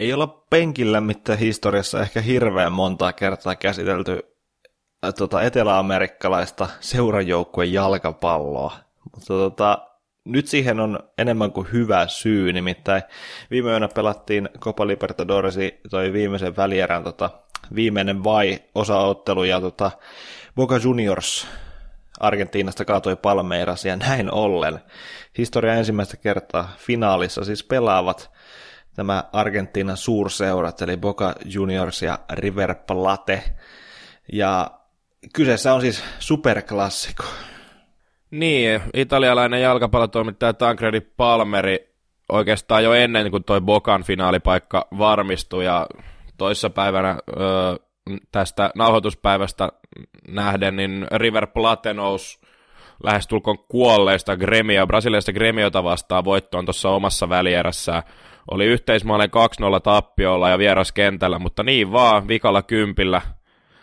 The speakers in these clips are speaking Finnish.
ei olla penkillä mitään historiassa ehkä hirveän montaa kertaa käsitelty äh, tota, eteläamerikkalaista seurajoukkueen jalkapalloa. Mutta tota, nyt siihen on enemmän kuin hyvä syy, nimittäin viime yönä pelattiin Copa Libertadoresi toi viimeisen välierän tota, viimeinen vai osaottelu ja tota, Boca Juniors Argentiinasta kaatoi Palmeiras ja näin ollen. Historia ensimmäistä kertaa finaalissa siis pelaavat tämä Argentiinan suurseurat, eli Boca Juniors ja River Plate. Ja kyseessä on siis superklassiko. Niin, italialainen jalkapallotoimittaja Tancredi Palmeri oikeastaan jo ennen kuin toi Bokan finaalipaikka varmistui ja toissapäivänä öö, tästä nauhoituspäivästä nähden, niin River Plate nousi lähestulkoon kuolleista Gremio, Brasiliasta Gremiota vastaan voittoon tuossa omassa välierässä. Oli yhteismaalinen 2-0 tappiolla ja vieras kentällä, mutta niin vaan, vikalla kympillä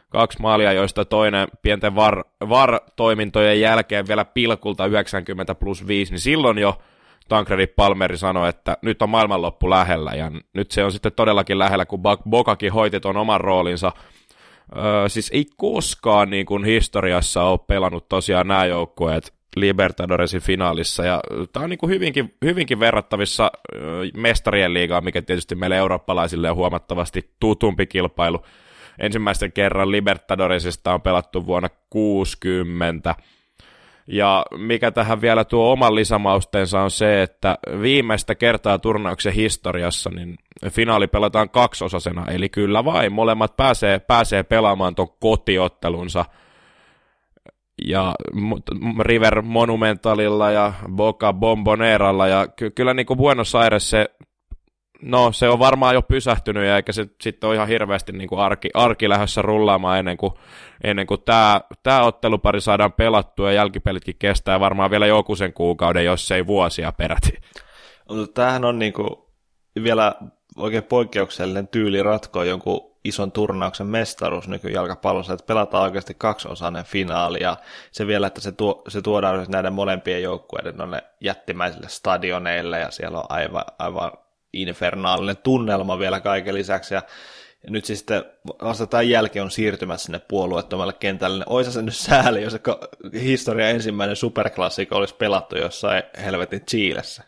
kaksi maalia, joista toinen pienten VAR, VAR-toimintojen jälkeen vielä pilkulta 90 plus 5, niin silloin jo Tancredi Palmeri sanoi, että nyt on maailmanloppu lähellä, ja nyt se on sitten todellakin lähellä, kun Bokakin hoiti tuon oman roolinsa. Öö, siis ei koskaan niin kuin historiassa ole pelannut tosiaan nämä joukkueet Libertadoresin finaalissa, ja tämä on niin kuin hyvinkin, hyvinkin verrattavissa mestarien liigaan, mikä tietysti meille eurooppalaisille on huomattavasti tutumpi kilpailu. Ensimmäisten kerran Libertadoresista on pelattu vuonna 60, ja mikä tähän vielä tuo oman lisämausteensa on se, että viimeistä kertaa turnauksen historiassa niin finaali pelataan kaksosasena, eli kyllä vain molemmat pääsee, pääsee pelaamaan tuon kotiottelunsa ja River Monumentalilla ja Boca Bomboneralla ja ky- kyllä niin kuin Buenos Aires se No se on varmaan jo pysähtynyt ja eikä se sitten ole ihan hirveästi niin kuin arki, arki lähdössä rullaamaan ennen kuin, ennen kuin tämä, tämä ottelupari saadaan pelattua ja jälkipelitkin kestää varmaan vielä joku sen kuukauden, jos ei vuosia peräti. Tämähän on niin kuin vielä oikein poikkeuksellinen tyyli ratkoa jonkun ison turnauksen mestaruus nykyjalkapallossa, että pelataan oikeasti kaksiosainen finaali ja se vielä, että se, tuo, se tuodaan näiden molempien joukkueiden jättimäisille stadioneille ja siellä on aivan, aivan infernaalinen tunnelma vielä kaiken lisäksi, ja nyt siis sitten vasta tämän jälkeen on siirtymässä sinne puolueettomalle kentälle. Oisa se nyt sääli, jos historia ensimmäinen superklassikko olisi pelattu jossain helvetin Chiilessä.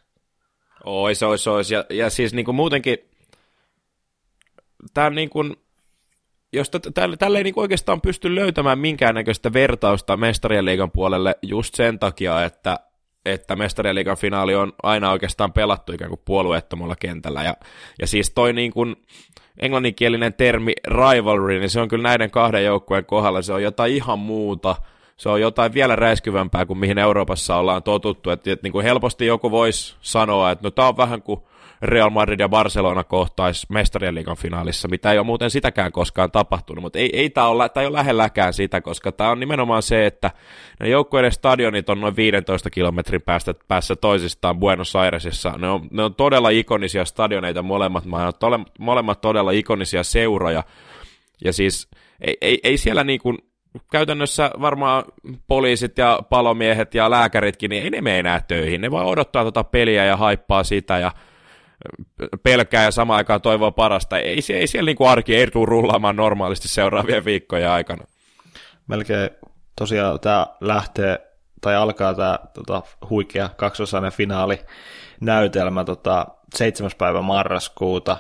Ois, ois, ois. Ja, ja siis niin kuin muutenkin, tämä niin kuin, jos tälle, tälle ei niin oikeastaan pysty löytämään minkäännäköistä vertausta mestarien liigan puolelle just sen takia, että että mestarien liigan finaali on aina oikeastaan pelattu ikään kuin puolueettomalla kentällä. Ja, ja siis toi niin kuin englanninkielinen termi rivalry, niin se on kyllä näiden kahden joukkueen kohdalla, se on jotain ihan muuta. Se on jotain vielä räiskyvämpää kuin mihin Euroopassa ollaan totuttu. Että, että niin kuin helposti joku voisi sanoa, että no tämä on vähän kuin Real Madrid ja Barcelona kohtais mestarien liigan finaalissa, mitä ei ole muuten sitäkään koskaan tapahtunut, mutta ei, ei tämä ole, tämä ei ole lähelläkään sitä, koska tämä on nimenomaan se, että ne joukkueiden stadionit on noin 15 kilometrin päästä, päässä toisistaan Buenos Airesissa. Ne on, ne on todella ikonisia stadioneita molemmat, tole, molemmat todella ikonisia seuroja, ja siis ei, ei, ei siellä niin kuin käytännössä varmaan poliisit ja palomiehet ja lääkäritkin, niin ei ne mene enää töihin. Ne vaan odottaa tuota peliä ja haippaa sitä ja pelkää ja samaan aikaan toivoo parasta. Ei, ei siellä niin kuin arki ei tule rullaamaan normaalisti seuraavien viikkojen aikana. Melkein tosiaan tämä lähtee tai alkaa tämä tota, huikea kaksosainen finaali näytelmä tota, 7. päivä marraskuuta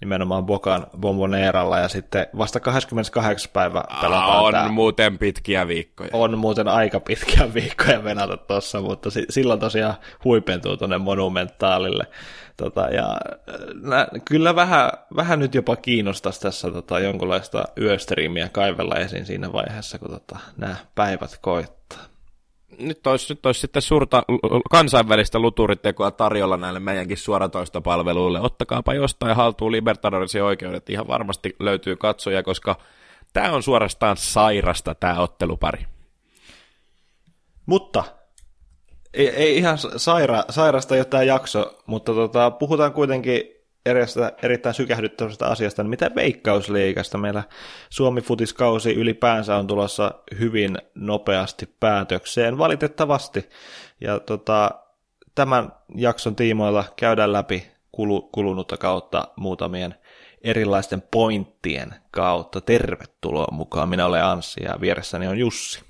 nimenomaan Bokan Bomboneeralla ja sitten vasta 28. päivä pelataan On tämä. muuten pitkiä viikkoja. On muuten aika pitkiä viikkoja venata tuossa, mutta si- silloin tosiaan huipentuu tuonne monumentaalille. Tota, ja äh, nä, kyllä vähän, vähän nyt jopa kiinnostaisi tässä tota, jonkunlaista yöstriimiä kaivella esiin siinä vaiheessa, kun tota, nämä päivät koittaa nyt olisi, nyt olisi sitten suurta kansainvälistä luturitekoa tarjolla näille meidänkin suoratoistopalveluille. Ottakaapa jostain haltuun Libertadorsin oikeudet, ihan varmasti löytyy katsoja, koska tämä on suorastaan sairasta tämä ottelupari. Mutta ei, ei ihan saira, sairasta jo tämä jakso, mutta tota, puhutaan kuitenkin erästä erittäin sykähdyttävästä asiasta, niin mitä Veikkausliigasta meillä Suomi-futiskausi ylipäänsä on tulossa hyvin nopeasti päätökseen, valitettavasti. Ja tota, tämän jakson tiimoilla käydään läpi kulunutta kautta muutamien erilaisten pointtien kautta. Tervetuloa mukaan. Minä olen Anssi ja vieressäni on Jussi.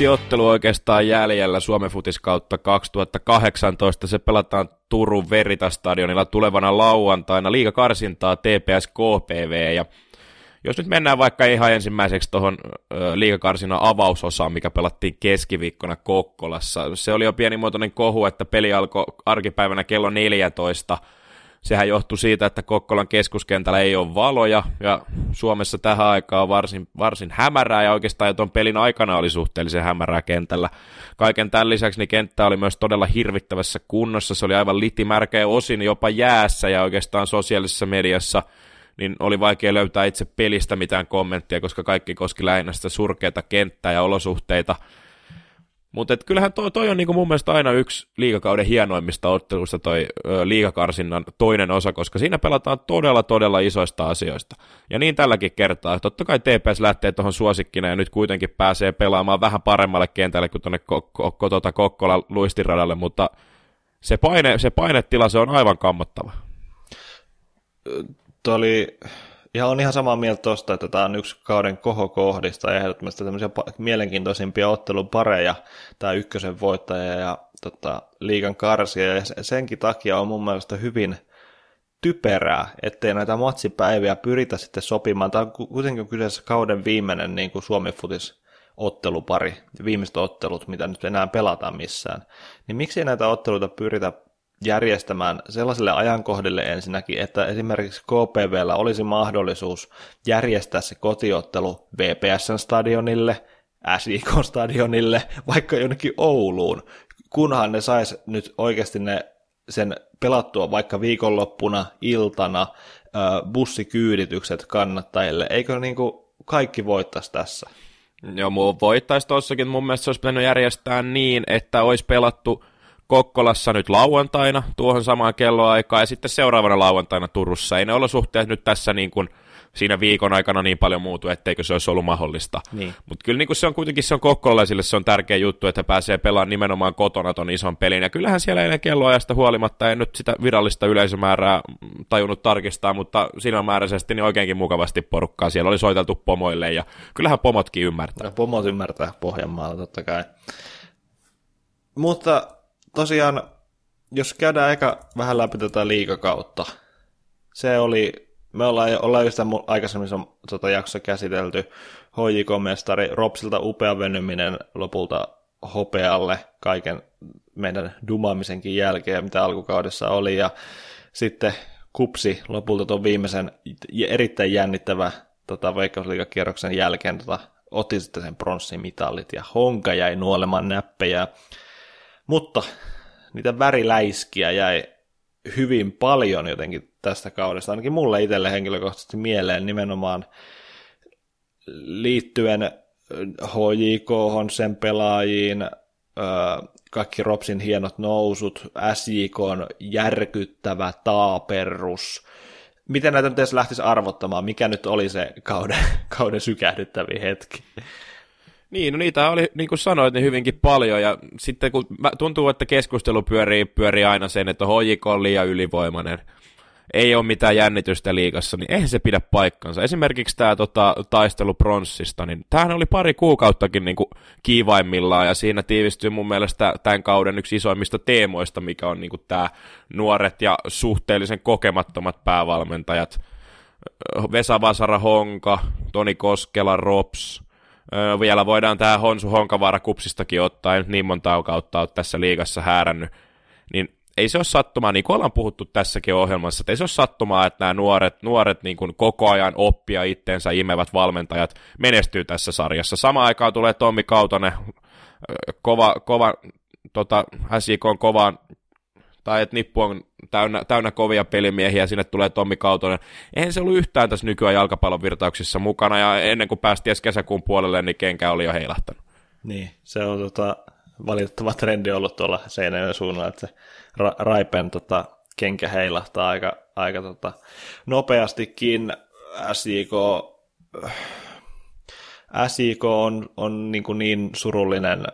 Yksi ottelu oikeastaan jäljellä Suomen futis kautta 2018. Se pelataan Turun Verita-stadionilla tulevana lauantaina liigakarsintaa TPS KPV ja jos nyt mennään vaikka ihan ensimmäiseksi tuohon liigakarsinnan avausosaan, mikä pelattiin keskiviikkona Kokkolassa. Se oli jo pienimuotoinen kohu, että peli alkoi arkipäivänä kello 14 – sehän johtuu siitä, että Kokkolan keskuskentällä ei ole valoja, ja Suomessa tähän aikaan varsin, varsin hämärää, ja oikeastaan jo tuon pelin aikana oli suhteellisen hämärää kentällä. Kaiken tämän lisäksi niin kenttä oli myös todella hirvittävässä kunnossa, se oli aivan litimärkä ja osin jopa jäässä, ja oikeastaan sosiaalisessa mediassa niin oli vaikea löytää itse pelistä mitään kommenttia, koska kaikki koski lähinnä sitä surkeita kenttää ja olosuhteita, mutta kyllähän toi, toi on niinku mun mielestä aina yksi liigakauden hienoimmista otteluista toi ö, liigakarsinnan toinen osa, koska siinä pelataan todella todella isoista asioista. Ja niin tälläkin kertaa. Totta kai TPS lähtee tuohon suosikkina ja nyt kuitenkin pääsee pelaamaan vähän paremmalle kentälle kuin tuonne ko- ko- tuota Kokkola luistiradalle, mutta se, paine, se painetila se on aivan kammottava. Tuo oli ja on ihan samaa mieltä tuosta, että tämä on yksi kauden kohokohdista ehdottomasti tämmöisiä mielenkiintoisimpia ottelupareja, tämä ykkösen voittaja ja tota, liigan karsia, ja senkin takia on mun mielestä hyvin typerää, ettei näitä matsipäiviä pyritä sitten sopimaan. Tämä on kuitenkin kyseessä kauden viimeinen niin kuin Suomi Futis ottelupari, viimeiset ottelut, mitä nyt enää pelataan missään. Niin miksi näitä otteluita pyritä järjestämään sellaiselle ajankohdille ensinnäkin, että esimerkiksi KPVllä olisi mahdollisuus järjestää se kotiottelu VPSn stadionille, SIK-stadionille, vaikka jonnekin Ouluun, kunhan ne sais nyt oikeasti ne sen pelattua vaikka viikonloppuna, iltana, bussikyyditykset kannattajille. Eikö niin kuin kaikki voittaisi tässä? Joo, voittaisi tossakin. Mun mielestä se olisi pitänyt järjestää niin, että olisi pelattu Kokkolassa nyt lauantaina tuohon samaan kelloaikaan ja sitten seuraavana lauantaina Turussa. Ei ne olosuhteet nyt tässä niin kuin siinä viikon aikana niin paljon muutu, etteikö se olisi ollut mahdollista. Niin. Mutta kyllä niin kuin se on kuitenkin se on kokkolaisille se on tärkeä juttu, että pääsee pelaamaan nimenomaan kotona ton ison pelin. Ja kyllähän siellä ennen kelloajasta huolimatta, en nyt sitä virallista yleisömäärää tajunnut tarkistaa, mutta silmämääräisesti niin oikeinkin mukavasti porukkaa. Siellä oli soiteltu pomoille ja kyllähän pomotkin ymmärtää. Ja pomot ymmärtää Pohjanmaalla totta kai. Mutta tosiaan, jos käydään eka vähän läpi tätä liikakautta, se oli, me ollaan, ollaan jo sitä aikaisemmin tota jaksossa käsitelty, HJK-mestari Ropsilta upea venyminen lopulta hopealle kaiken meidän dumaamisenkin jälkeen, mitä alkukaudessa oli, ja sitten kupsi lopulta tuon viimeisen erittäin jännittävä tota, veikkausliikakierroksen jälkeen tota, otti sitten sen pronssimitalit ja Honka jäi nuolemaan näppejä. Mutta niitä väriläiskiä jäi hyvin paljon jotenkin tästä kaudesta, ainakin mulle itselle henkilökohtaisesti mieleen nimenomaan liittyen HJK, sen pelaajiin, kaikki Ropsin hienot nousut, SJK järkyttävä taaperrus. Miten näitä nyt edes lähtisi arvottamaan? Mikä nyt oli se kauden, kauden sykähdyttävin hetki? Niin, no niitä oli, niin kuin sanoit, niin hyvinkin paljon, ja sitten kun tuntuu, että keskustelu pyörii, pyörii aina sen, että HJK on liian ylivoimainen, ei ole mitään jännitystä liikassa, niin eihän se pidä paikkansa. Esimerkiksi tämä tota, taistelu pronssista, niin tämähän oli pari kuukauttakin niin kuin kiivaimmillaan, ja siinä tiivistyy mun mielestä tämän kauden yksi isoimmista teemoista, mikä on niin kuin tämä nuoret ja suhteellisen kokemattomat päävalmentajat. Vesa Vasara Honka, Toni Koskela, Rops, Vielä voidaan tämä Honsu Honkavaara kupsistakin ottaa, ei nyt niin monta kautta ole tässä liigassa häärännyt, niin ei se ole sattumaa, niin kuin ollaan puhuttu tässäkin ohjelmassa, että ei se ole sattumaa, että nämä nuoret, nuoret niin kuin koko ajan oppia itteensä imevät valmentajat menestyy tässä sarjassa. Samaan aikaan tulee Tommi Kautonen, kova, kova tota, SJK on kova, tai että nippu on täynnä, täynnä kovia pelimiehiä, sinne tulee Tommi Kautonen. Eihän se ollut yhtään tässä nykyään jalkapallon virtauksissa mukana, ja ennen kuin päästiin edes kesäkuun puolelle, niin kenkä oli jo heilahtanut. Niin, se on tota, valitettava trendi ollut tuolla Seinäjoen suunnalla, että se ra- Raipen tota, kenkä heilahtaa aika, aika tota, nopeastikin. SJK, SJK on, on niin, kuin niin surullinen,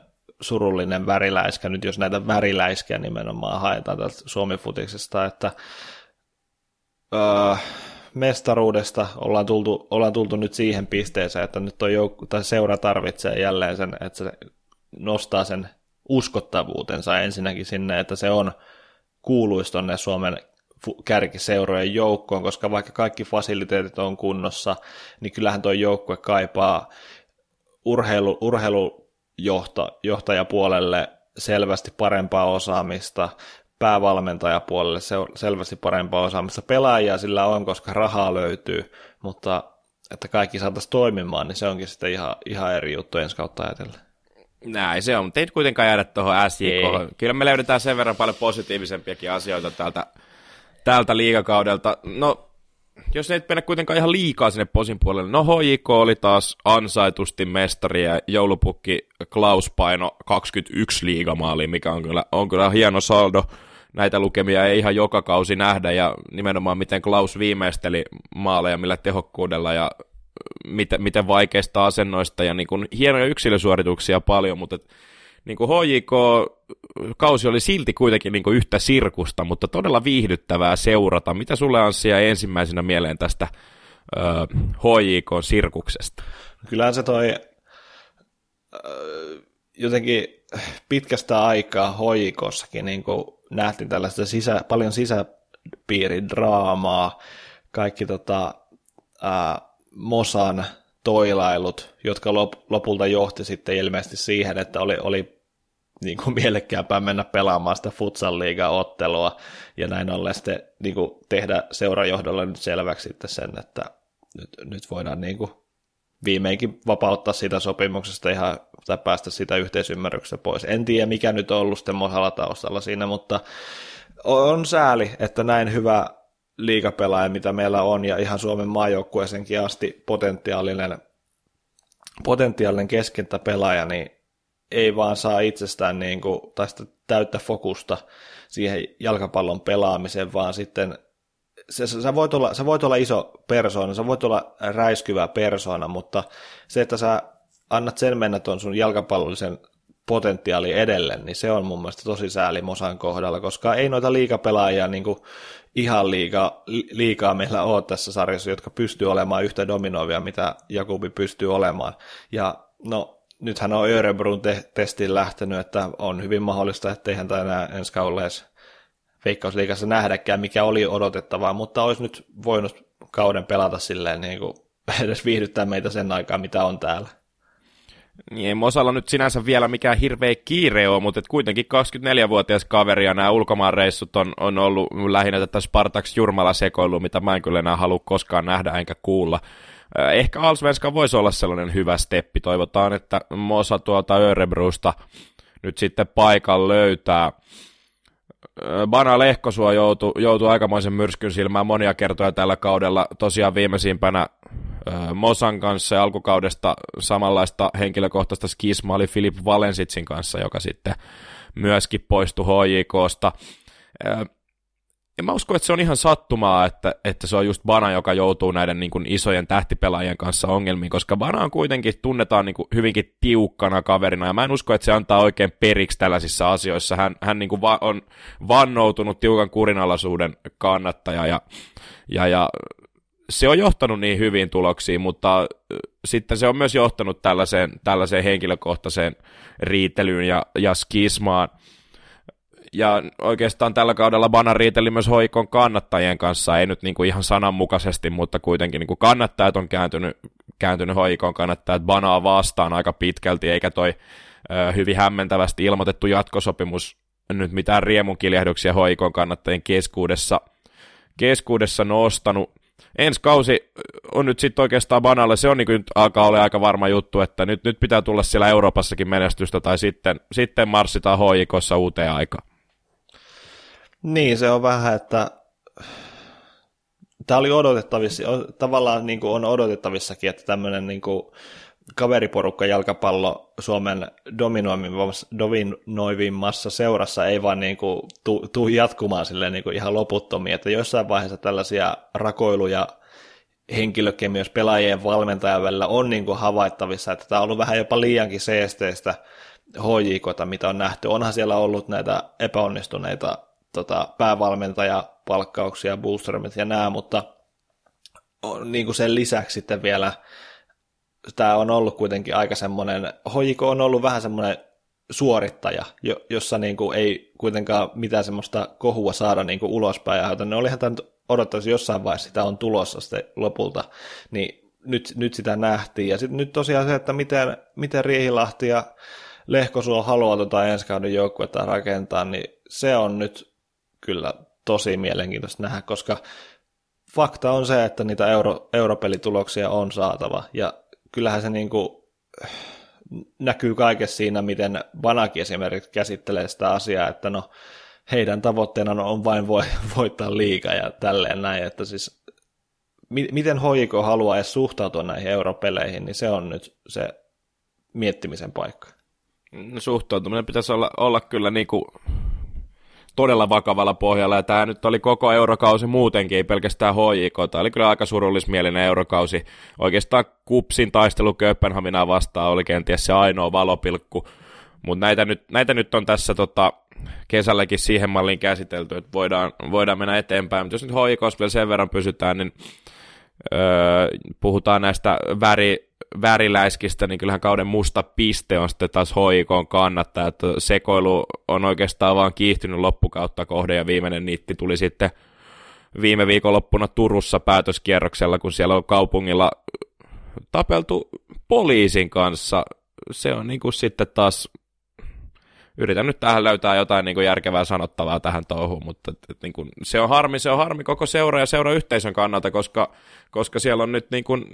surullinen väriläiskä, nyt jos näitä väriläiskiä nimenomaan haetaan täältä Suomi-futiksesta, että öö, mestaruudesta ollaan tultu, ollaan tultu nyt siihen pisteeseen, että nyt on jouk- tai seura tarvitsee jälleen sen, että se nostaa sen uskottavuutensa ensinnäkin sinne, että se on kuuluisi tuonne Suomen kärkiseurojen joukkoon, koska vaikka kaikki fasiliteetit on kunnossa, niin kyllähän tuo joukkue kaipaa urheilu, urheilujohtajapuolelle selvästi parempaa osaamista, päävalmentajapuolelle selvästi parempaa osaamista. Pelaajia sillä on, koska rahaa löytyy, mutta että kaikki saataisiin toimimaan, niin se onkin sitten ihan, ihan eri juttu ensi kautta ajatellen. Näin se on, mutta ei kuitenkaan jäädä tuohon SJK. Kyllä me löydetään sen verran paljon positiivisempiakin asioita täältä, täältä liigakaudelta. No, jos ei mennä kuitenkaan ihan liikaa sinne posin puolelle. No HJK oli taas ansaitusti mestari ja joulupukki Klaus paino 21 liigamaaliin, mikä on kyllä, on kyllä hieno saldo. Näitä lukemia ei ihan joka kausi nähdä ja nimenomaan miten Klaus viimeisteli maaleja, millä tehokkuudella ja miten, miten vaikeista asennoista ja niin kuin hienoja yksilösuorituksia paljon, mutta niin kuin HJK-kausi oli silti kuitenkin niin kuin yhtä sirkusta, mutta todella viihdyttävää seurata. Mitä sulle Anssia ensimmäisenä mieleen tästä HJK-sirkuksesta? Kyllähän se toi jotenkin pitkästä aikaa hoikossakin niin nähtiin tällaista sisä, paljon sisäpiiridraamaa, kaikki tota, ää, Mosan toilailut, jotka lop, lopulta johti sitten ilmeisesti siihen, että oli, oli niin kuin mielekkäämpää mennä pelaamaan sitä futsal ottelua ja näin ollen sitten niin kuin tehdä seurajohdolle nyt selväksi sitten sen, että nyt, nyt voidaan niin kuin viimeinkin vapauttaa sitä sopimuksesta ihan, tai päästä sitä yhteisymmärryksestä pois. En tiedä, mikä nyt on ollut sitten Mosalla taustalla siinä, mutta on sääli, että näin hyvä liikapelaaja, mitä meillä on, ja ihan Suomen maajoukkueesenkin asti potentiaalinen, potentiaalinen keskentäpelaaja, niin ei vaan saa itsestään niin kuin, tai sitä täyttä fokusta siihen jalkapallon pelaamiseen, vaan sitten se, sä, voit olla, sä voit olla iso persoona, sä voit olla räiskyvä persoona, mutta se, että sä annat sen mennä tuon sun jalkapallollisen potentiaali edelle, niin se on mun mielestä tosi sääli Mosan kohdalla, koska ei noita liikapelaajia niin kuin ihan liikaa, liikaa meillä ole tässä sarjassa, jotka pystyy olemaan yhtä dominoivia, mitä Jakubi pystyy olemaan. Ja no, nythän on Örebrun te- testiin lähtenyt, että on hyvin mahdollista, että eihän tämä enää ensi kaudella edes Veikkausliigassa nähdäkään, mikä oli odotettavaa, mutta olisi nyt voinut kauden pelata silleen niin kuin edes viihdyttää meitä sen aikaa, mitä on täällä. Niin ei Mosalla nyt sinänsä vielä mikään hirveä kiire ole, mutta kuitenkin 24-vuotias kaveri ja nämä ulkomaanreissut on, on ollut lähinnä tätä Spartaks Jurmala sekoilu, mitä mä en kyllä enää halua koskaan nähdä enkä kuulla. Äh, ehkä Alsvenska voisi olla sellainen hyvä steppi. Toivotaan, että Mosa tuolta Örebrusta nyt sitten paikan löytää. Äh, Bana Lehkosuo joutui, joutui aikamoisen myrskyn silmään monia kertoja tällä kaudella. Tosiaan viimeisimpänä Mosan kanssa ja alkukaudesta samanlaista henkilökohtaista skisma oli Filip Valensitsin kanssa, joka sitten myöskin poistui HJKsta. Ja mä uskon, että se on ihan sattumaa, että, että se on just Bana, joka joutuu näiden niin kuin, isojen tähtipelaajien kanssa ongelmiin, koska Bana on kuitenkin tunnetaan niin kuin, hyvinkin tiukkana kaverina, ja mä en usko, että se antaa oikein periksi tällaisissa asioissa. Hän, hän niin kuin, va- on vannoutunut tiukan kurinalaisuuden kannattaja, ja, ja, ja se on johtanut niin hyviin tuloksiin, mutta sitten se on myös johtanut tällaiseen, tällaiseen henkilökohtaiseen riitelyyn ja, ja skismaan. Ja oikeastaan tällä kaudella Bana riiteli myös hoikon kannattajien kanssa, ei nyt niin kuin ihan sananmukaisesti, mutta kuitenkin niin kuin kannattajat on kääntynyt, kääntynyt hoikon kannattajat Banaa vastaan aika pitkälti, eikä toi ö, hyvin hämmentävästi ilmoitettu jatkosopimus nyt mitään riemunkiljahduksia hoikon kannattajien keskuudessa, keskuudessa nostanut. Ensi kausi on nyt sitten oikeastaan banaali, se on niin kuin nyt alkaa olla aika varma juttu, että nyt, nyt pitää tulla siellä Euroopassakin menestystä tai sitten, sitten marssitaan hoikossa uuteen aikaan. Niin, se on vähän, että tämä oli odotettavissa, tavallaan niin kuin on odotettavissakin, että tämmöinen niin kuin kaveriporukka jalkapallo Suomen dominoivimmassa seurassa ei vaan niin kuin tuu, jatkumaan silleen niin kuin ihan loputtomiin, että jossain vaiheessa tällaisia rakoiluja henkilökemiössä pelaajien valmentajan välillä on niin kuin havaittavissa, että tämä on ollut vähän jopa liiankin seesteistä HJKta, mitä on nähty. Onhan siellä ollut näitä epäonnistuneita tota, päävalmentajapalkkauksia, boosterimit ja nämä, mutta on, niin kuin sen lisäksi sitten vielä tämä on ollut kuitenkin aika semmoinen, hoiko on ollut vähän semmoinen suorittaja, jossa niin kuin ei kuitenkaan mitään semmoista kohua saada niin kuin ulospäin, joten ne olihan tämä odottaisi jossain vaiheessa sitä on tulossa sitten lopulta, niin nyt, nyt sitä nähtiin. Ja sitten nyt tosiaan se, että miten, miten Riihilahti ja Lehkosuo haluaa tuota ensi kauden joukkuetta rakentaa, niin se on nyt kyllä tosi mielenkiintoista nähdä, koska fakta on se, että niitä euro, europelituloksia on saatava, ja kyllähän se niin kuin näkyy kaikessa siinä, miten Vanaki esimerkiksi käsittelee sitä asiaa, että no heidän tavoitteena on vain voittaa liiga ja tälleen näin, että siis miten hoiko haluaa edes suhtautua näihin europeleihin, niin se on nyt se miettimisen paikka. No, suhtautuminen pitäisi olla, olla kyllä niin kuin todella vakavalla pohjalla, ja tämä nyt oli koko eurokausi muutenkin, ei pelkästään HJK, tämä oli kyllä aika surullismielinen eurokausi. Oikeastaan kupsin taistelu Kööpenhaminaa vastaan oli kenties se ainoa valopilkku, mutta näitä nyt, näitä nyt on tässä tota, kesälläkin siihen malliin käsitelty, että voidaan, voidaan mennä eteenpäin, mutta jos nyt HJK vielä sen verran pysytään, niin öö, puhutaan näistä väri, väriläiskistä, niin kyllähän kauden musta piste on sitten taas hoikoon kannattaja, että sekoilu on oikeastaan vaan kiihtynyt loppukautta kohde ja viimeinen niitti tuli sitten viime viikonloppuna Turussa päätöskierroksella, kun siellä on kaupungilla tapeltu poliisin kanssa. Se on niin kuin sitten taas yritän nyt tähän löytää jotain niin kuin järkevää sanottavaa tähän touhuun, mutta et, et, niin kuin, se on harmi, se on harmi koko seura ja seurayhteisön kannalta, koska, koska siellä on nyt niin kuin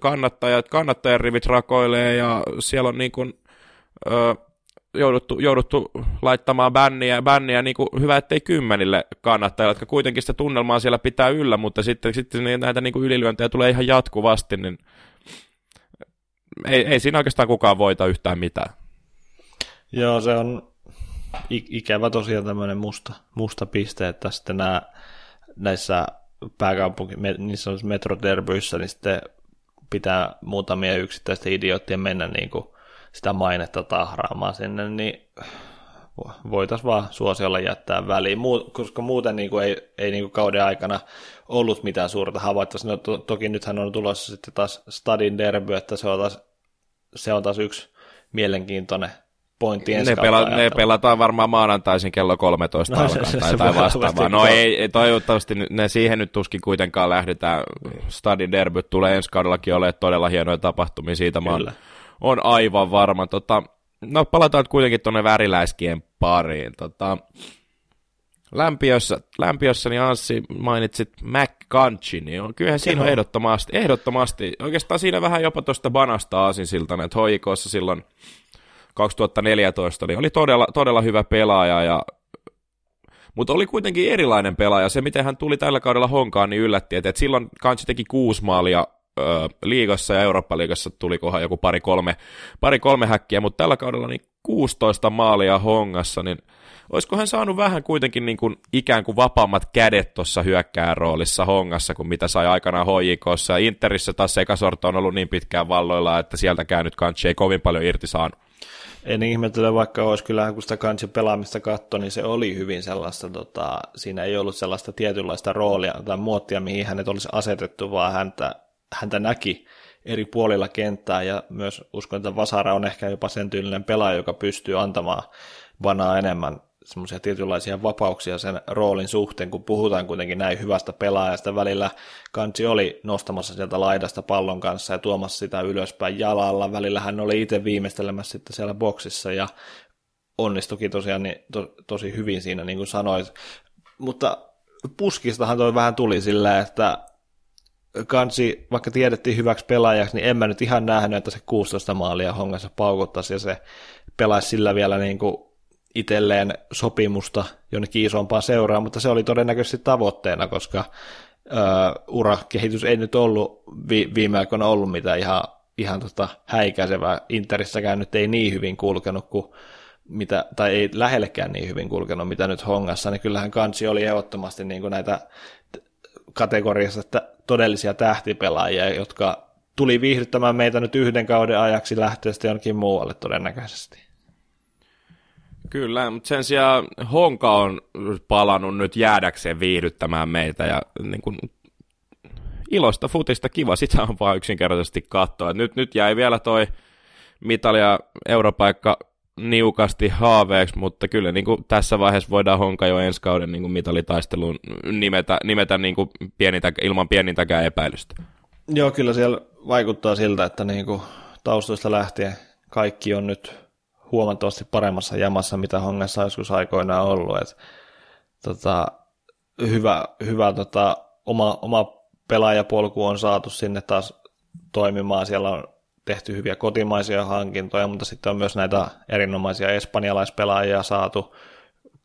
kannattajat, kannattajan rivit rakoilee ja siellä on niin kuin, ö, jouduttu, jouduttu laittamaan bänniä, bänniä niin kuin hyvä, ettei kymmenille kannattajille, jotka kuitenkin sitä tunnelmaa siellä pitää yllä, mutta sitten, sitten näitä niin kuin ylilyöntejä tulee ihan jatkuvasti, niin ei, ei siinä oikeastaan kukaan voita yhtään mitään. Joo, se on ikävä tosiaan tämmöinen musta, musta piste, että sitten nämä, näissä pääkaupunki, niissä on metroderbyissä, niin sitten pitää muutamia yksittäisten idioottien mennä niin kuin sitä mainetta tahraamaan sinne, niin voitaisiin vaan suosiolla jättää väliin, koska muuten niin kuin ei, ei niin kuin kauden aikana ollut mitään suurta havaittavasti. No, to, toki nythän on tulossa sitten taas Stadin derby, että se on taas, se on taas yksi mielenkiintoinen pointti ensi ne, pela, ne pelataan varmaan maanantaisin kello 13 no, alkaen se, tai, se tai vastaavaa. No ei, toivottavasti ne siihen nyt tuskin kuitenkaan lähdetään. Stadin derby tulee ensi kaudellakin olemaan todella hienoja tapahtumia, siitä mä oon, on aivan varma. Tota, no palataan kuitenkin tuonne väriläiskien pariin. Tota, lämpiössä, lämpiössä, niin Anssi mainitsit McCunchy, niin on, kyllähän siinä on ehdottomasti, ehdottomasti, oikeastaan siinä vähän jopa tuosta banasta aasinsiltana, että hoikossa silloin 2014, niin oli todella, todella hyvä pelaaja, ja, mutta oli kuitenkin erilainen pelaaja. Se, miten hän tuli tällä kaudella honkaan, niin yllätti, että, että silloin Kansi teki kuusi maalia ö, liigassa ja Eurooppa-liigassa tuli kohan joku pari kolme, pari kolme häkkiä, mutta tällä kaudella niin 16 maalia hongassa, niin olisiko hän saanut vähän kuitenkin niin kuin ikään kuin vapaammat kädet tuossa hyökkään roolissa hongassa, kuin mitä sai aikanaan HJKssa. Interissä taas sekasorto on ollut niin pitkään valloilla, että sieltäkään nyt Kanchi ei kovin paljon irti saanut en ihmettele, vaikka olisi kyllä, kun sitä kansi pelaamista katto, niin se oli hyvin sellaista, tota, siinä ei ollut sellaista tietynlaista roolia tai muottia, mihin hänet olisi asetettu, vaan häntä, häntä näki eri puolilla kenttää. Ja myös uskon, että Vasara on ehkä jopa sen tyylinen pelaaja, joka pystyy antamaan vanaa enemmän semmoisia tietynlaisia vapauksia sen roolin suhteen, kun puhutaan kuitenkin näin hyvästä pelaajasta. Välillä Kansi oli nostamassa sieltä laidasta pallon kanssa ja tuomassa sitä ylöspäin jalalla. Välillä hän oli itse viimeistelemässä sitten siellä boksissa ja onnistukin tosiaan niin to, tosi hyvin siinä, niin kuin sanoit. Mutta puskistahan toi vähän tuli sillä, että kansi, vaikka tiedettiin hyväksi pelaajaksi, niin en mä nyt ihan nähnyt, että se 16 maalia hongassa paukuttaisi ja se pelaisi sillä vielä niin kuin itselleen sopimusta jonnekin isompaan seuraan, mutta se oli todennäköisesti tavoitteena, koska uh, urakehitys ei nyt ollut vi- viime aikoina ollut mitään ihan, ihan tota häikäisevää. Interissäkään nyt ei niin hyvin kulkenut kuin mitä, tai ei lähellekään niin hyvin kulkenut, mitä nyt Hongassa, niin kyllähän kansi oli ehdottomasti niin kuin näitä kategoriassa että todellisia tähtipelaajia, jotka tuli viihdyttämään meitä nyt yhden kauden ajaksi lähteä sitten jonnekin muualle todennäköisesti. Kyllä, mutta sen sijaan Honka on palannut nyt jäädäkseen viihdyttämään meitä ja niin kuin, ilosta futista kiva, sitä on vaan yksinkertaisesti katsoa. Nyt, nyt jäi vielä toi mitali ja europaikka niukasti haaveeksi, mutta kyllä niin kuin tässä vaiheessa voidaan Honka jo ensi kauden niin kuin mitalitaisteluun nimetä, nimetä niin kuin pienintä, ilman pienintäkään epäilystä. Joo, kyllä siellä vaikuttaa siltä, että niin kuin taustoista lähtien kaikki on nyt huomattavasti paremmassa jamassa, mitä Hongessa joskus aikoinaan ollut. Et, tota, hyvä, hyvä tota, oma, oma pelaajapolku on saatu sinne taas toimimaan. Siellä on tehty hyviä kotimaisia hankintoja, mutta sitten on myös näitä erinomaisia espanjalaispelaajia saatu,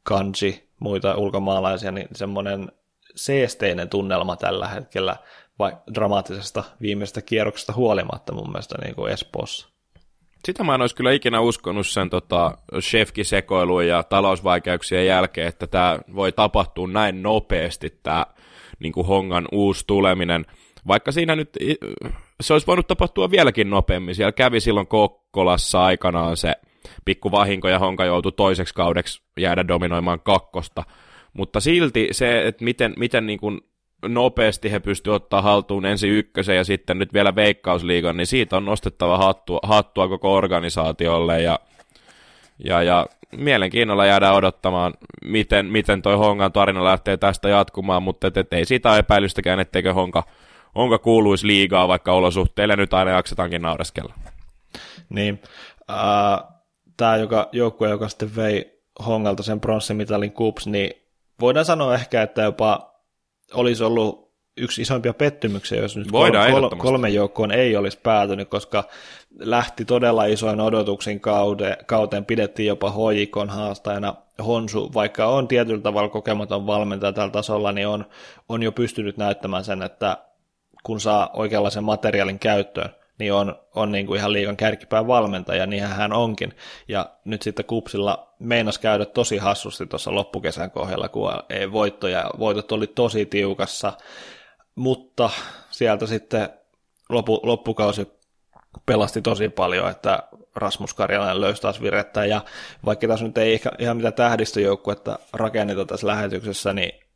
kanji, muita ulkomaalaisia, niin semmoinen seesteinen tunnelma tällä hetkellä vai dramaattisesta viimeisestä kierroksesta huolimatta mun mielestä niin kuin Espoossa. Sitä mä en olisi kyllä ikinä uskonut sen tota, chefki-sekoilun ja talousvaikeuksien jälkeen, että tämä voi tapahtua näin nopeasti, tämä niin Hongan uusi tuleminen. Vaikka siinä nyt se olisi voinut tapahtua vieläkin nopeammin. Siellä kävi silloin Kokkolassa aikanaan se pikku vahinko ja Honka joutui toiseksi kaudeksi jäädä dominoimaan kakkosta. Mutta silti se, että miten, miten niin kuin nopeasti he pystyvät ottaa haltuun ensi ykkösen ja sitten nyt vielä veikkausliigan, niin siitä on nostettava hattua, hattua koko organisaatiolle ja, ja, ja mielenkiinnolla jäädään odottamaan, miten, miten toi Hongan tarina lähtee tästä jatkumaan, mutta et, et ei siitä epäilystäkään, etteikö Honka, Honka kuuluisi liigaa, vaikka olosuhteille nyt aina jaksetaankin naureskella. Niin, äh, tämä joka, joukkue, joka sitten vei Hongalta sen pronssimitalin kups, niin voidaan sanoa ehkä, että jopa olisi ollut yksi isompia pettymyksiä, jos nyt Voidaan kol- kolme joukkoon ei olisi päätynyt, koska lähti todella isoin odotuksin kauteen, kauteen pidettiin jopa hoikon haastajana. Honsu, vaikka on tietyllä tavalla kokematon valmentaja tällä tasolla, niin on, on jo pystynyt näyttämään sen, että kun saa oikeanlaisen materiaalin käyttöön, niin on, on niin kuin ihan liikan kärkipään valmentaja, niin hän onkin. Ja nyt sitten Kupsilla meinas käydä tosi hassusti tuossa loppukesän kohdalla, kun ei voittoja, voitot oli tosi tiukassa, mutta sieltä sitten loppu, loppukausi pelasti tosi paljon, että Rasmus Karjalainen löysi taas virettä, ja vaikka tässä nyt ei ehkä ihan mitä tähdistöjoukkuetta rakenneta tässä lähetyksessä, niin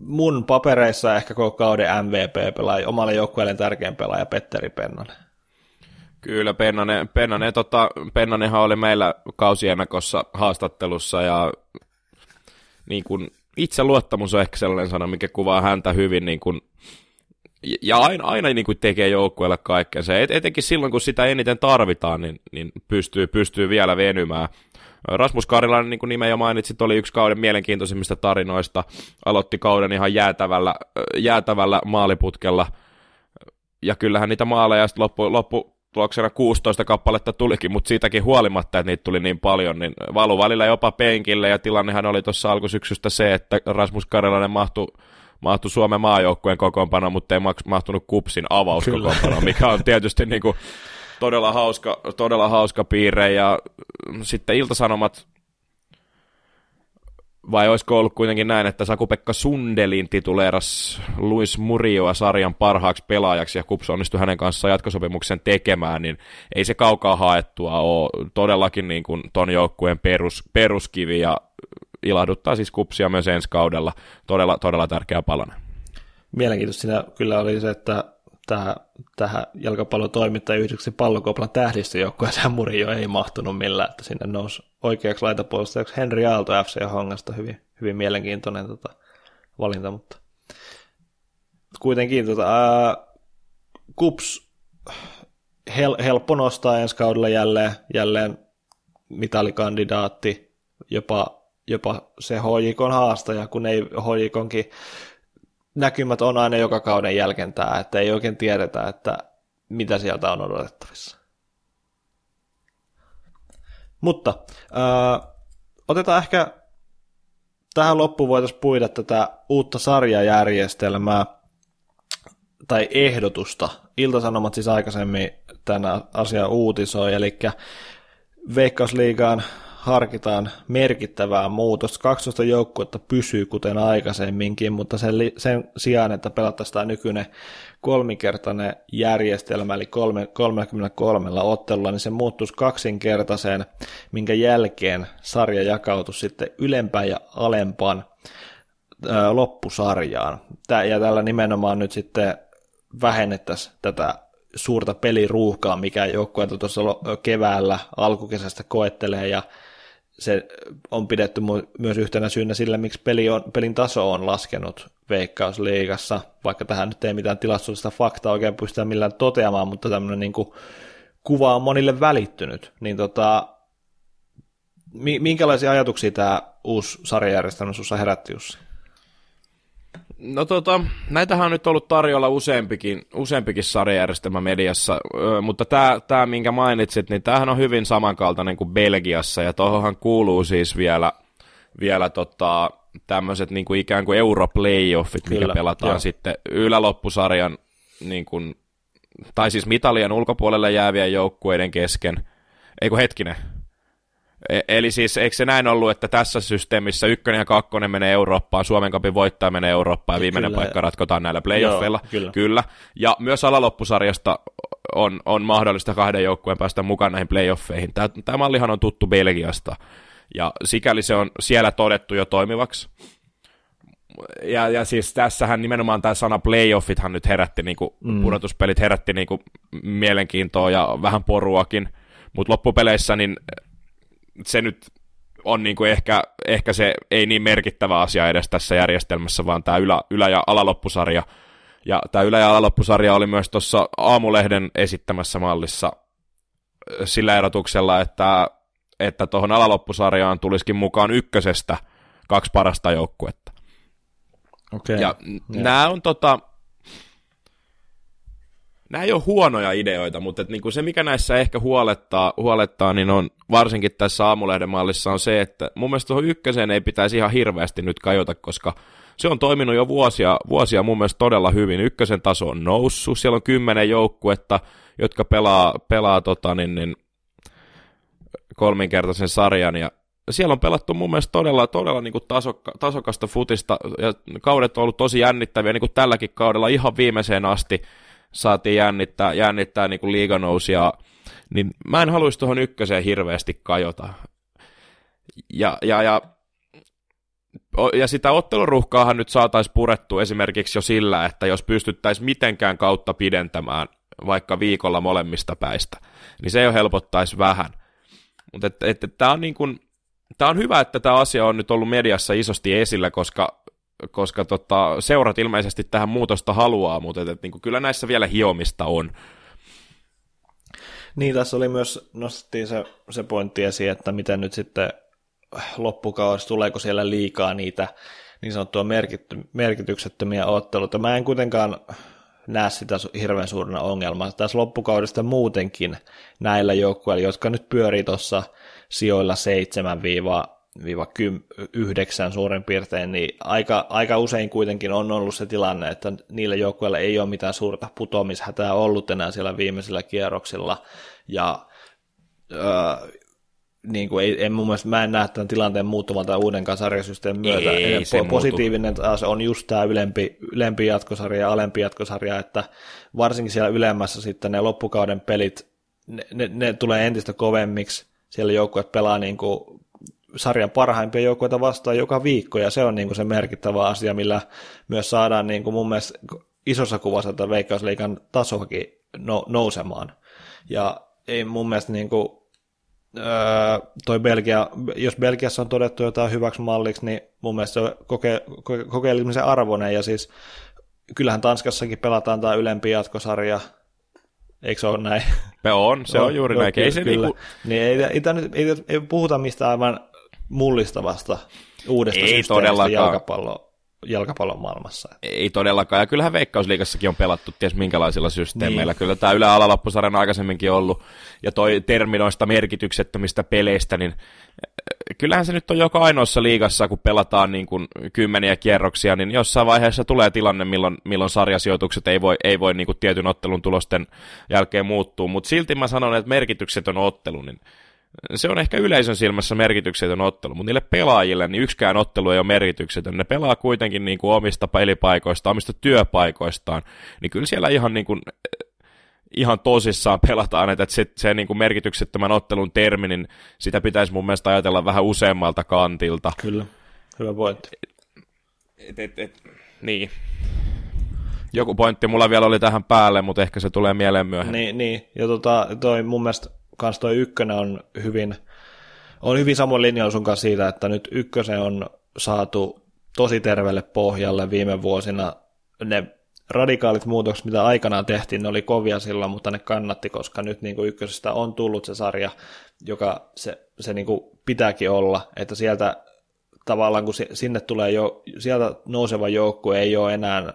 mun papereissa ehkä koko kauden MVP-pelaaja, omalle joukkueelle tärkein pelaaja Petteri Pennanen. Kyllä, Pennanen, Pennanen, tota, Pennanenhan oli meillä kausienakossa haastattelussa ja niin kuin, itse luottamus on ehkä sellainen sana, mikä kuvaa häntä hyvin niin kuin, ja aina, aina niin kuin tekee joukkueelle kaikkensa. Et, etenkin silloin, kun sitä eniten tarvitaan, niin, niin pystyy, pystyy vielä venymään. Rasmus Karilainen, niin kuin nimen jo mainitsit, oli yksi kauden mielenkiintoisimmista tarinoista. Aloitti kauden ihan jäätävällä, jäätävällä maaliputkella. Ja kyllähän niitä maaleja sitten loppu, loppu tuloksena 16 kappaletta tulikin, mutta siitäkin huolimatta, että niitä tuli niin paljon, niin valu välillä jopa penkille, ja tilannehan oli tuossa alkusyksystä se, että Rasmus Karilainen mahtui mahtui Suomen maajoukkueen kokoonpano, mutta ei mahtunut kupsin avauskokoonpano, mikä on tietysti niin kuin todella hauska, todella hauska piirre ja sitten Iltasanomat vai olisiko ollut kuitenkin näin, että Saku-Pekka Sundelin tituleeras Luis Murioa sarjan parhaaksi pelaajaksi ja Kups onnistui hänen kanssaan jatkosopimuksen tekemään, niin ei se kaukaa haettua ole. Todellakin niin kuin ton joukkueen perus, peruskivi ja ilahduttaa siis Kupsia myös ensi kaudella. Todella, todella tärkeä palanen. Mielenkiintoista siinä kyllä oli se, että tähän, tähän jalkapallotoimittajan yhdeksi pallokoplan tähdistöjoukkueeseen Murio ei mahtunut millään, että sinne nousi oikeaksi laitapuolustajaksi Henri Aalto FC Hongasta. Hyvin, hyvin mielenkiintoinen tota, valinta, mutta kuitenkin tota, ää, Kups hel, helppo nostaa ensi kaudella jälleen, jälleen mitalikandidaatti, jopa, jopa se HJKon haastaja, kun ei HJKonkin näkymät on aina joka kauden jälkentää, että ei oikein tiedetä, että mitä sieltä on odotettavissa. Mutta äh, otetaan ehkä tähän loppuun voitaisiin puida tätä uutta sarjajärjestelmää tai ehdotusta. Iltasanomat siis aikaisemmin tänä asia uutisoi, eli Veikkausliigaan harkitaan merkittävää muutosta. 12 joukkuetta pysyy kuten aikaisemminkin, mutta sen, sen sijaan, että pelattaisiin tämä nykyinen kolmikertainen järjestelmä, eli 33 ottelulla, niin se muuttuisi kaksinkertaiseen, minkä jälkeen sarja jakautuu sitten ylempään ja alempaan ää, loppusarjaan. Tää, ja tällä nimenomaan nyt sitten vähennettäisiin tätä suurta peliruuhkaa, mikä joukkueet tuossa keväällä alkukesästä koettelee, ja se on pidetty myös yhtenä syynä sillä, miksi peli on, pelin taso on laskenut Veikkausliigassa, vaikka tähän nyt ei mitään tilastollista faktaa oikein pystytä millään toteamaan, mutta tämmöinen niin kuin, kuva on monille välittynyt, niin tota, minkälaisia ajatuksia tämä uusi sarjajärjestelmä sinussa herätti, Jussi? No tota, näitähän on nyt ollut tarjolla useampikin, useampikin sarjajärjestelmä mediassa, mutta tämä, tämä, minkä mainitsit, niin tämähän on hyvin samankaltainen kuin Belgiassa, ja tuohonhan kuuluu siis vielä, vielä tota, tämmöiset niin kuin ikään kuin europlayoffit, mikä Kyllä, pelataan joo. sitten yläloppusarjan, niin kuin, tai siis mitalien ulkopuolelle jäävien joukkueiden kesken. Eikö hetkinen, E- eli siis eikö se näin ollut, että tässä systeemissä ykkönen ja kakkonen menee Eurooppaan, Suomen kapin voittaja menee Eurooppaan ja viimeinen kyllä. paikka ratkotaan näillä playoffeilla? Joo, kyllä. kyllä. Ja myös alaloppusarjasta on, on mahdollista kahden joukkueen päästä mukaan näihin playoffeihin. Tämä, tämä mallihan on tuttu Belgiasta ja sikäli se on siellä todettu jo toimivaksi. Ja, ja siis tässähän nimenomaan tämä sana playoffithan nyt herätti, niin kuin, mm. pudotuspelit herätti niin kuin, mielenkiintoa ja vähän poruakin, mutta loppupeleissä niin se nyt on niin kuin ehkä, ehkä se ei niin merkittävä asia edes tässä järjestelmässä, vaan tämä ylä, ylä- ja alaloppusarja. Ja tämä ylä- ja alaloppusarja oli myös tuossa Aamulehden esittämässä mallissa sillä erotuksella, että että tuohon alaloppusarjaan tulisikin mukaan ykkösestä kaksi parasta joukkuetta. Okay. Ja yeah. nämä on tota, nämä ei ole huonoja ideoita, mutta että niinku se, mikä näissä ehkä huolettaa, huolettaa, niin on varsinkin tässä aamulehden mallissa on se, että mun mielestä tuohon ykköseen ei pitäisi ihan hirveästi nyt kajota, koska se on toiminut jo vuosia, vuosia mun mielestä todella hyvin. Ykkösen taso on noussut, siellä on kymmenen joukkuetta, jotka pelaa, pelaa tota, niin, niin, kolminkertaisen sarjan, ja siellä on pelattu mun mielestä todella, todella niin kuin tasokka, tasokasta futista, ja kaudet on ollut tosi jännittäviä, niin kuin tälläkin kaudella ihan viimeiseen asti, saatiin jännittää, jännittää niin kuin liiganousia, niin mä en haluaisi tuohon ykköseen hirveästi kajota. Ja, ja, ja, ja sitä otteluruhkaahan nyt saataisiin purettu esimerkiksi jo sillä, että jos pystyttäisiin mitenkään kautta pidentämään vaikka viikolla molemmista päistä, niin se jo helpottaisi vähän. Mutta että, tämä on niin kuin, Tämä on hyvä, että tämä asia on nyt ollut mediassa isosti esillä, koska koska tota, seurat ilmeisesti tähän muutosta haluaa, mutta et, et, niin kuin, kyllä näissä vielä hiomista on. Niin, tässä oli myös, nostettiin se, se pointti esiin, että miten nyt sitten loppukaudessa, tuleeko siellä liikaa niitä niin sanottua merkity, merkityksettömiä otteluita. Mä en kuitenkaan näe sitä hirveän suurena ongelmana. Tässä loppukaudesta muutenkin näillä joukkueilla, jotka nyt pyörii tuossa sijoilla 7 9 suurin piirtein, niin aika, aika usein kuitenkin on ollut se tilanne, että niillä joukkueilla ei ole mitään suurta putoamishätää ollut enää siellä viimeisillä kierroksilla, ja öö, niin kuin ei, en mun mielestä, mä en näe tämän tilanteen muuttuvan tämän uuden sarjasysteemin myötä. Ei, ei se Positiivinen muutu. taas on just tämä ylempi, ylempi jatkosarja ja alempi jatkosarja, että varsinkin siellä ylemmässä sitten ne loppukauden pelit, ne, ne, ne tulee entistä kovemmiksi, siellä joukkueet pelaa niin kuin sarjan parhaimpia joukkoita vastaan joka viikko, ja se on niin kuin se merkittävä asia, millä myös saadaan niin kuin mun mielestä isossa kuvassa tätä veikkausliikan tasoakin no, nousemaan. Ja ei mun mielestä niin kuin, öö, toi Belgia, jos Belgiassa on todettu jotain hyväksi malliksi, niin mun mielestä se on koke, koke, kokeilemisen arvoinen, ja siis kyllähän Tanskassakin pelataan tämä ylempi jatkosarja, Eikö se ole näin? Me on, se on, on juuri näin. Ei se niinku... niin ei, ei, ei, ei, puhuta mistään aivan mullistavasta uudesta ei todellakaan. jalkapalloa. jalkapallon maailmassa. Ei todellakaan, ja kyllähän Veikkausliigassakin on pelattu ties minkälaisilla systeemeillä. Niin. Kyllä tämä Yle Alalappusarjan aikaisemminkin ollut, ja toi terminoista merkityksettömistä peleistä, niin eh, kyllähän se nyt on joka ainoassa liigassa, kun pelataan niin kuin kymmeniä kierroksia, niin jossain vaiheessa tulee tilanne, milloin, milloin sarjasijoitukset ei voi, ei voi niin kuin tietyn ottelun tulosten jälkeen muuttua, mutta silti mä sanon, että merkityksetön ottelu, niin se on ehkä yleisön silmässä merkityksetön ottelu, mutta niille pelaajille niin yksikään ottelu ei ole merkityksetön. Ne pelaa kuitenkin niin kuin omista pelipaikoistaan, omista työpaikoistaan, niin kyllä siellä ihan, niin kuin, ihan tosissaan pelataan, että se, se niin kuin merkityksettömän ottelun termi, niin sitä pitäisi mun mielestä ajatella vähän useammalta kantilta. Kyllä, hyvä pointti. Et, et, et, niin. Joku pointti mulla vielä oli tähän päälle, mutta ehkä se tulee mieleen myöhemmin. Niin, niin. ja tota, toi mun mielestä kans toi ykkönen on hyvin, on hyvin samoin linjalla sun kanssa siitä, että nyt ykkösen on saatu tosi terveelle pohjalle viime vuosina. Ne radikaalit muutokset, mitä aikanaan tehtiin, ne oli kovia silloin, mutta ne kannatti, koska nyt niin kuin ykkösestä on tullut se sarja, joka se, se niin kuin pitääkin olla, että sieltä tavallaan kun sinne tulee jo, sieltä nouseva joukkue ei ole enää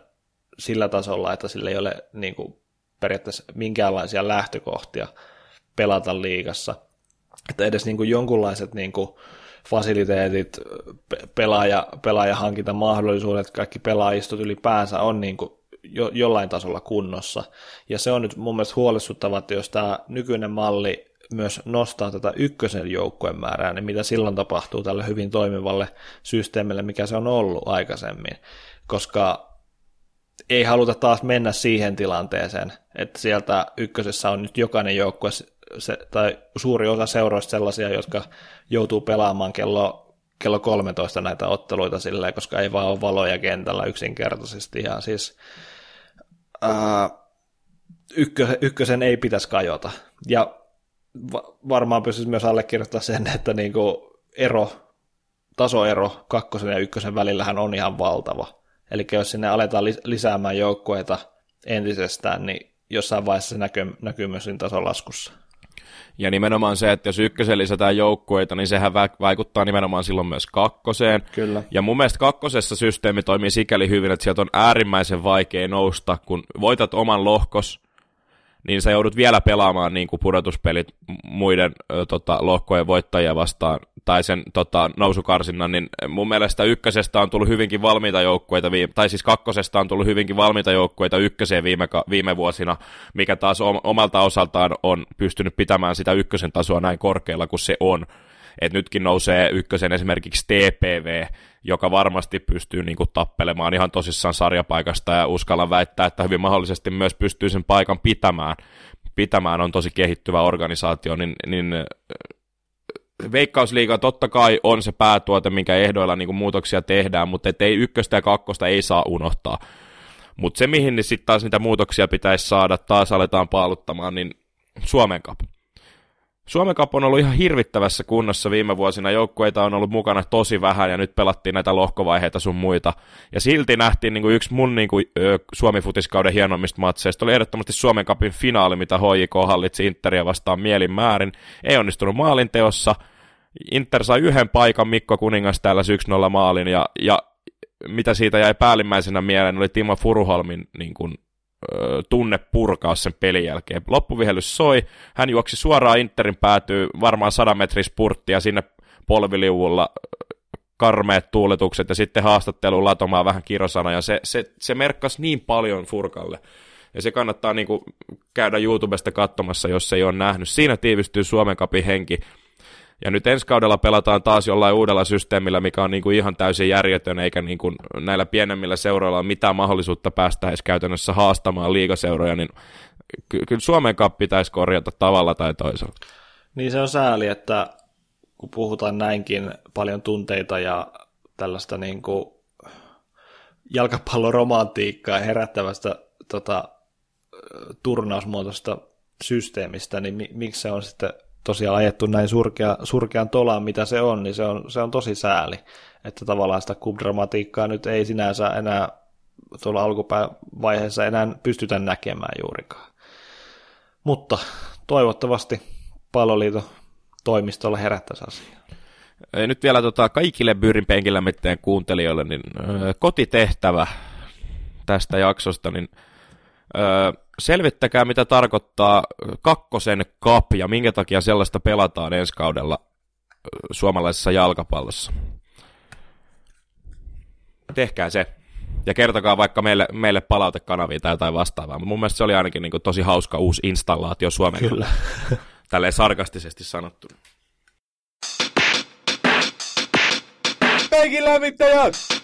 sillä tasolla, että sillä ei ole niin kuin periaatteessa minkäänlaisia lähtökohtia pelata liigassa. Että edes niin kuin jonkunlaiset niin kuin fasiliteetit, pelaaja, pelaajahankintamahdollisuudet, kaikki pelaajistot ylipäänsä on niin kuin jo, jollain tasolla kunnossa. Ja se on nyt mun mielestä huolestuttava, että jos tämä nykyinen malli myös nostaa tätä ykkösen joukkueen määrää, niin mitä silloin tapahtuu tälle hyvin toimivalle systeemille, mikä se on ollut aikaisemmin. Koska ei haluta taas mennä siihen tilanteeseen, että sieltä ykkösessä on nyt jokainen joukkue se, tai suuri osa seuroista sellaisia, jotka joutuu pelaamaan kello, kello 13 näitä otteluita silleen, koska ei vaan ole valoja kentällä yksinkertaisesti. Ja siis ää, ykkö, ykkösen ei pitäisi kajota. Ja va- varmaan pystyisi myös allekirjoittamaan sen, että niinku ero, tasoero kakkosen ja ykkösen välillähän on ihan valtava. Eli jos sinne aletaan lisäämään joukkueita entisestään, niin jossain vaiheessa se näkyy, näkyy myös siinä tasolaskussa. Ja nimenomaan se, että jos ykkösen lisätään joukkueita, niin sehän vaikuttaa nimenomaan silloin myös kakkoseen. Kyllä. Ja mun mielestä kakkosessa systeemi toimii sikäli hyvin, että sieltä on äärimmäisen vaikea nousta, kun voitat oman lohkos, niin sä joudut vielä pelaamaan niin kuin pudotuspelit muiden ö, tota, lohkojen voittajia vastaan, tai sen tota, nousukarsinnan, niin mun mielestä ykkösestä on tullut hyvinkin valmiita joukkueita, tai siis kakkosesta on tullut hyvinkin valmiita joukkueita ykköseen viime, viime vuosina, mikä taas omalta osaltaan on pystynyt pitämään sitä ykkösen tasoa näin korkealla kuin se on. Et nytkin nousee ykkösen esimerkiksi TPV, joka varmasti pystyy niin kuin, tappelemaan ihan tosissaan sarjapaikasta ja uskallan väittää, että hyvin mahdollisesti myös pystyy sen paikan pitämään. Pitämään on tosi kehittyvä organisaatio, niin, niin Veikkausliiga totta kai on se päätuote, minkä ehdoilla niin kuin muutoksia tehdään, mutta ei ykköstä ja kakkosta ei saa unohtaa. Mutta se, mihin niin sitten taas niitä muutoksia pitäisi saada, taas aletaan paaluttamaan, niin Suomen Cup. Suomen Cup on ollut ihan hirvittävässä kunnossa viime vuosina, joukkueita on ollut mukana tosi vähän ja nyt pelattiin näitä lohkovaiheita sun muita. Ja silti nähtiin niin kuin yksi mun niin kuin, Suomi-futiskauden hienommista matseista, oli ehdottomasti Suomen Cupin finaali, mitä HJK hallitsi Interia vastaan mielin määrin. Ei onnistunut maalinteossa. Inter sai yhden paikan Mikko Kuningas täällä 1-0 maalin ja, ja mitä siitä jäi päällimmäisenä mieleen oli Timo Furuholmin niin kuin, tunne purkaus sen pelin jälkeen. Loppuvihellys soi, hän juoksi suoraan Interin päätyy varmaan 100 metrin spurtti ja sinne polviliuvulla karmeet tuuletukset ja sitten haastattelu latomaan vähän kirosanoja. Se, se, se merkkasi niin paljon Furkalle. Ja se kannattaa niin kuin käydä YouTubesta katsomassa, jos ei ole nähnyt. Siinä tiivistyy Suomen kapin henki. Ja nyt ensi kaudella pelataan taas jollain uudella systeemillä, mikä on niin kuin ihan täysin järjetön, eikä niin kuin näillä pienemmillä seuroilla ole mitään mahdollisuutta päästä edes käytännössä haastamaan liigaseuroja, niin ky- kyllä Suomen kappi pitäisi korjata tavalla tai toisella. Niin se on sääli, että kun puhutaan näinkin paljon tunteita ja tällaista niin kuin jalkapalloromantiikkaa herättävästä tota, turnausmuotoista systeemistä, niin miksi se on sitten tosiaan ajettu näin surkea, surkean tolaan, mitä se on, niin se on, se on tosi sääli. Että tavallaan sitä kubdramatiikkaa nyt ei sinänsä enää tuolla alkuvaiheessa enää pystytä näkemään juurikaan. Mutta toivottavasti palloliiton toimistolla herättäisi asiaa. Nyt vielä tota, kaikille Byyrin penkillä mitteen kuuntelijoille, niin kotitehtävä tästä jaksosta, niin ö, selvittäkää, mitä tarkoittaa kakkosen kap ja minkä takia sellaista pelataan ensi kaudella suomalaisessa jalkapallossa. Tehkää se. Ja kertokaa vaikka meille, meille palautekanaviin tai jotain vastaavaa. Mutta mun mielestä se oli ainakin niin kuin tosi hauska uusi installaatio Suomen Kyllä. Tälleen sarkastisesti sanottu. Peikin lämmittäjät!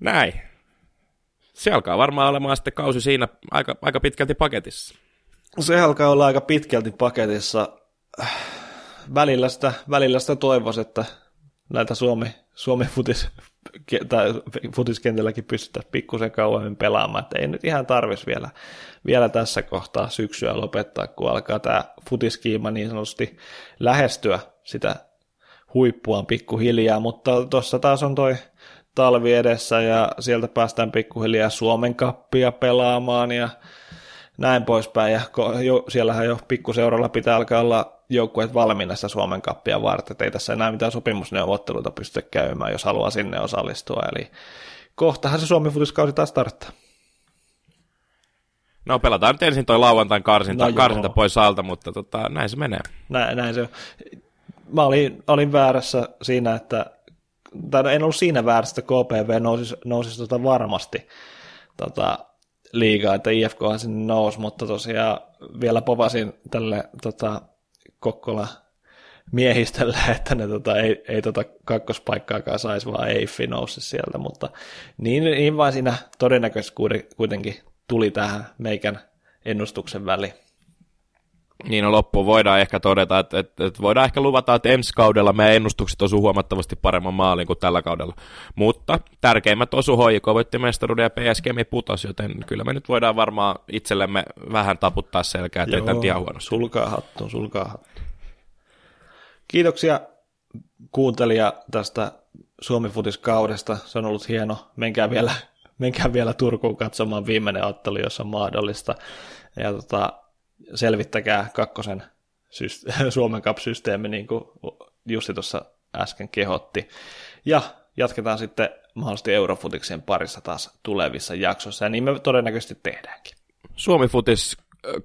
Näin. Se alkaa varmaan olemaan sitten kausi siinä aika, aika pitkälti paketissa. Se alkaa olla aika pitkälti paketissa. Välillä sitä, välillä sitä toivoisi, että näitä Suomi, Suomi futis, tai futiskentälläkin pystytään pikkusen kauemmin pelaamaan. Että ei nyt ihan tarvitsisi vielä, vielä tässä kohtaa syksyä lopettaa, kun alkaa tämä futiskiima niin sanotusti lähestyä sitä huippuaan pikkuhiljaa, mutta tuossa taas on toi talvi edessä ja sieltä päästään pikkuhiljaa Suomen kappia pelaamaan ja näin poispäin. Ja jo, siellähän jo pikkuseuralla pitää alkaa olla joukkueet valmiina sitä Suomen kappia varten, että ei tässä enää mitään sopimusneuvotteluita pysty käymään, jos haluaa sinne osallistua. Eli kohtahan se Suomen futiskausi taas starttaa. No pelataan nyt ensin toi lauantain karsinta, no, karsinta pois alta, mutta tota, näin se menee. Näin, näin se on. Mä olin, olin väärässä siinä, että tai en ollut siinä väärässä, että KPV nousisi, nousisi tota varmasti tota, liigaa, että IFK sinne nousi, mutta tosiaan vielä povasin tälle tota, Kokkola miehistölle, että ne tota, ei, ei tota kakkospaikkaakaan saisi, vaan Eiffi nousi sieltä, mutta niin, niin vain siinä todennäköisesti kuitenkin tuli tähän meikän ennustuksen väliin. Niin no loppuun voidaan ehkä todeta, että, että, että voidaan ehkä luvata, että ensi kaudella meidän ennustukset osuu huomattavasti paremman maalin kuin tällä kaudella. Mutta tärkeimmät osu HJK voitti mestaruuden ja PSG me putos, joten kyllä me nyt voidaan varmaan itsellemme vähän taputtaa selkää, että Joo, ei huonosti. sulkaa hattu, sulkaa hattu. Kiitoksia kuuntelija tästä Suomi kaudesta. Se on ollut hieno. Menkää vielä, menkää vielä Turkuun katsomaan viimeinen ottelu, jos on mahdollista. Ja tota, selvittäkää kakkosen Suomen Cup-systeemi, niin kuin Jussi tuossa äsken kehotti. Ja jatketaan sitten mahdollisesti Eurofutiksen parissa taas tulevissa jaksoissa, ja niin me todennäköisesti tehdäänkin. Suomi Futis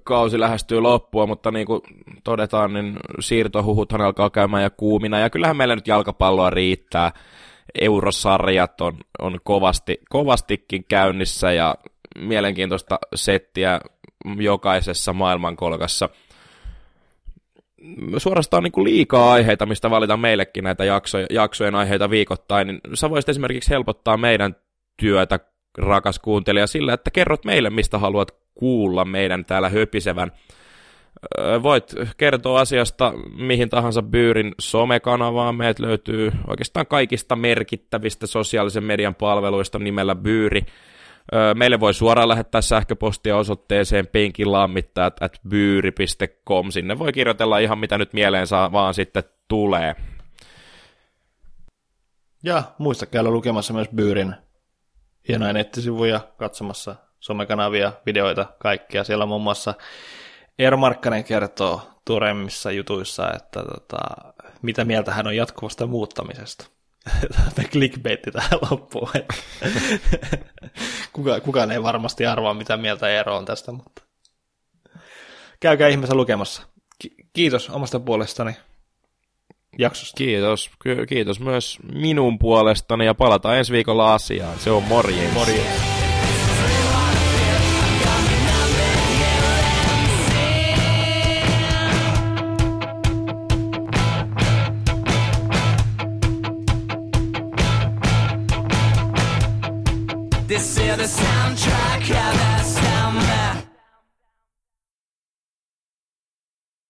kausi lähestyy loppua, mutta niin kuin todetaan, niin siirtohuhuthan alkaa käymään ja kuumina, ja kyllähän meillä nyt jalkapalloa riittää. Eurosarjat on, on kovasti, kovastikin käynnissä, ja mielenkiintoista settiä jokaisessa maailmankolkassa. Suorastaan niin kuin liikaa aiheita, mistä valitaan meillekin näitä jaksoja, jaksojen aiheita viikoittain, niin sä voisit esimerkiksi helpottaa meidän työtä, rakas kuuntelija, sillä, että kerrot meille, mistä haluat kuulla meidän täällä höpisevän. Voit kertoa asiasta mihin tahansa Byyrin somekanavaan. Meitä löytyy oikeastaan kaikista merkittävistä sosiaalisen median palveluista nimellä Byyri. Meille voi suoraan lähettää sähköpostia osoitteeseen penkilammittajat. Sinne voi kirjoitella ihan mitä nyt mieleen saa, vaan sitten tulee. Ja muista käydä lukemassa myös Byyrin hienoja nettisivuja, katsomassa somekanavia, videoita, kaikkia. Siellä muun muassa Eero Markkanen kertoo turemmissa jutuissa, että tota, mitä mieltä hän on jatkuvasta muuttamisesta. Tämä clickbaitti tähän loppuun. Kuka, kukaan ei varmasti arvaa, mitä mieltä Eero on tästä, mutta käykää ihmeessä lukemassa. Kiitos omasta puolestani jaksosta. Kiitos. Kiitos myös minun puolestani ja palataan ensi viikolla asiaan. Se on morjens. Morjens.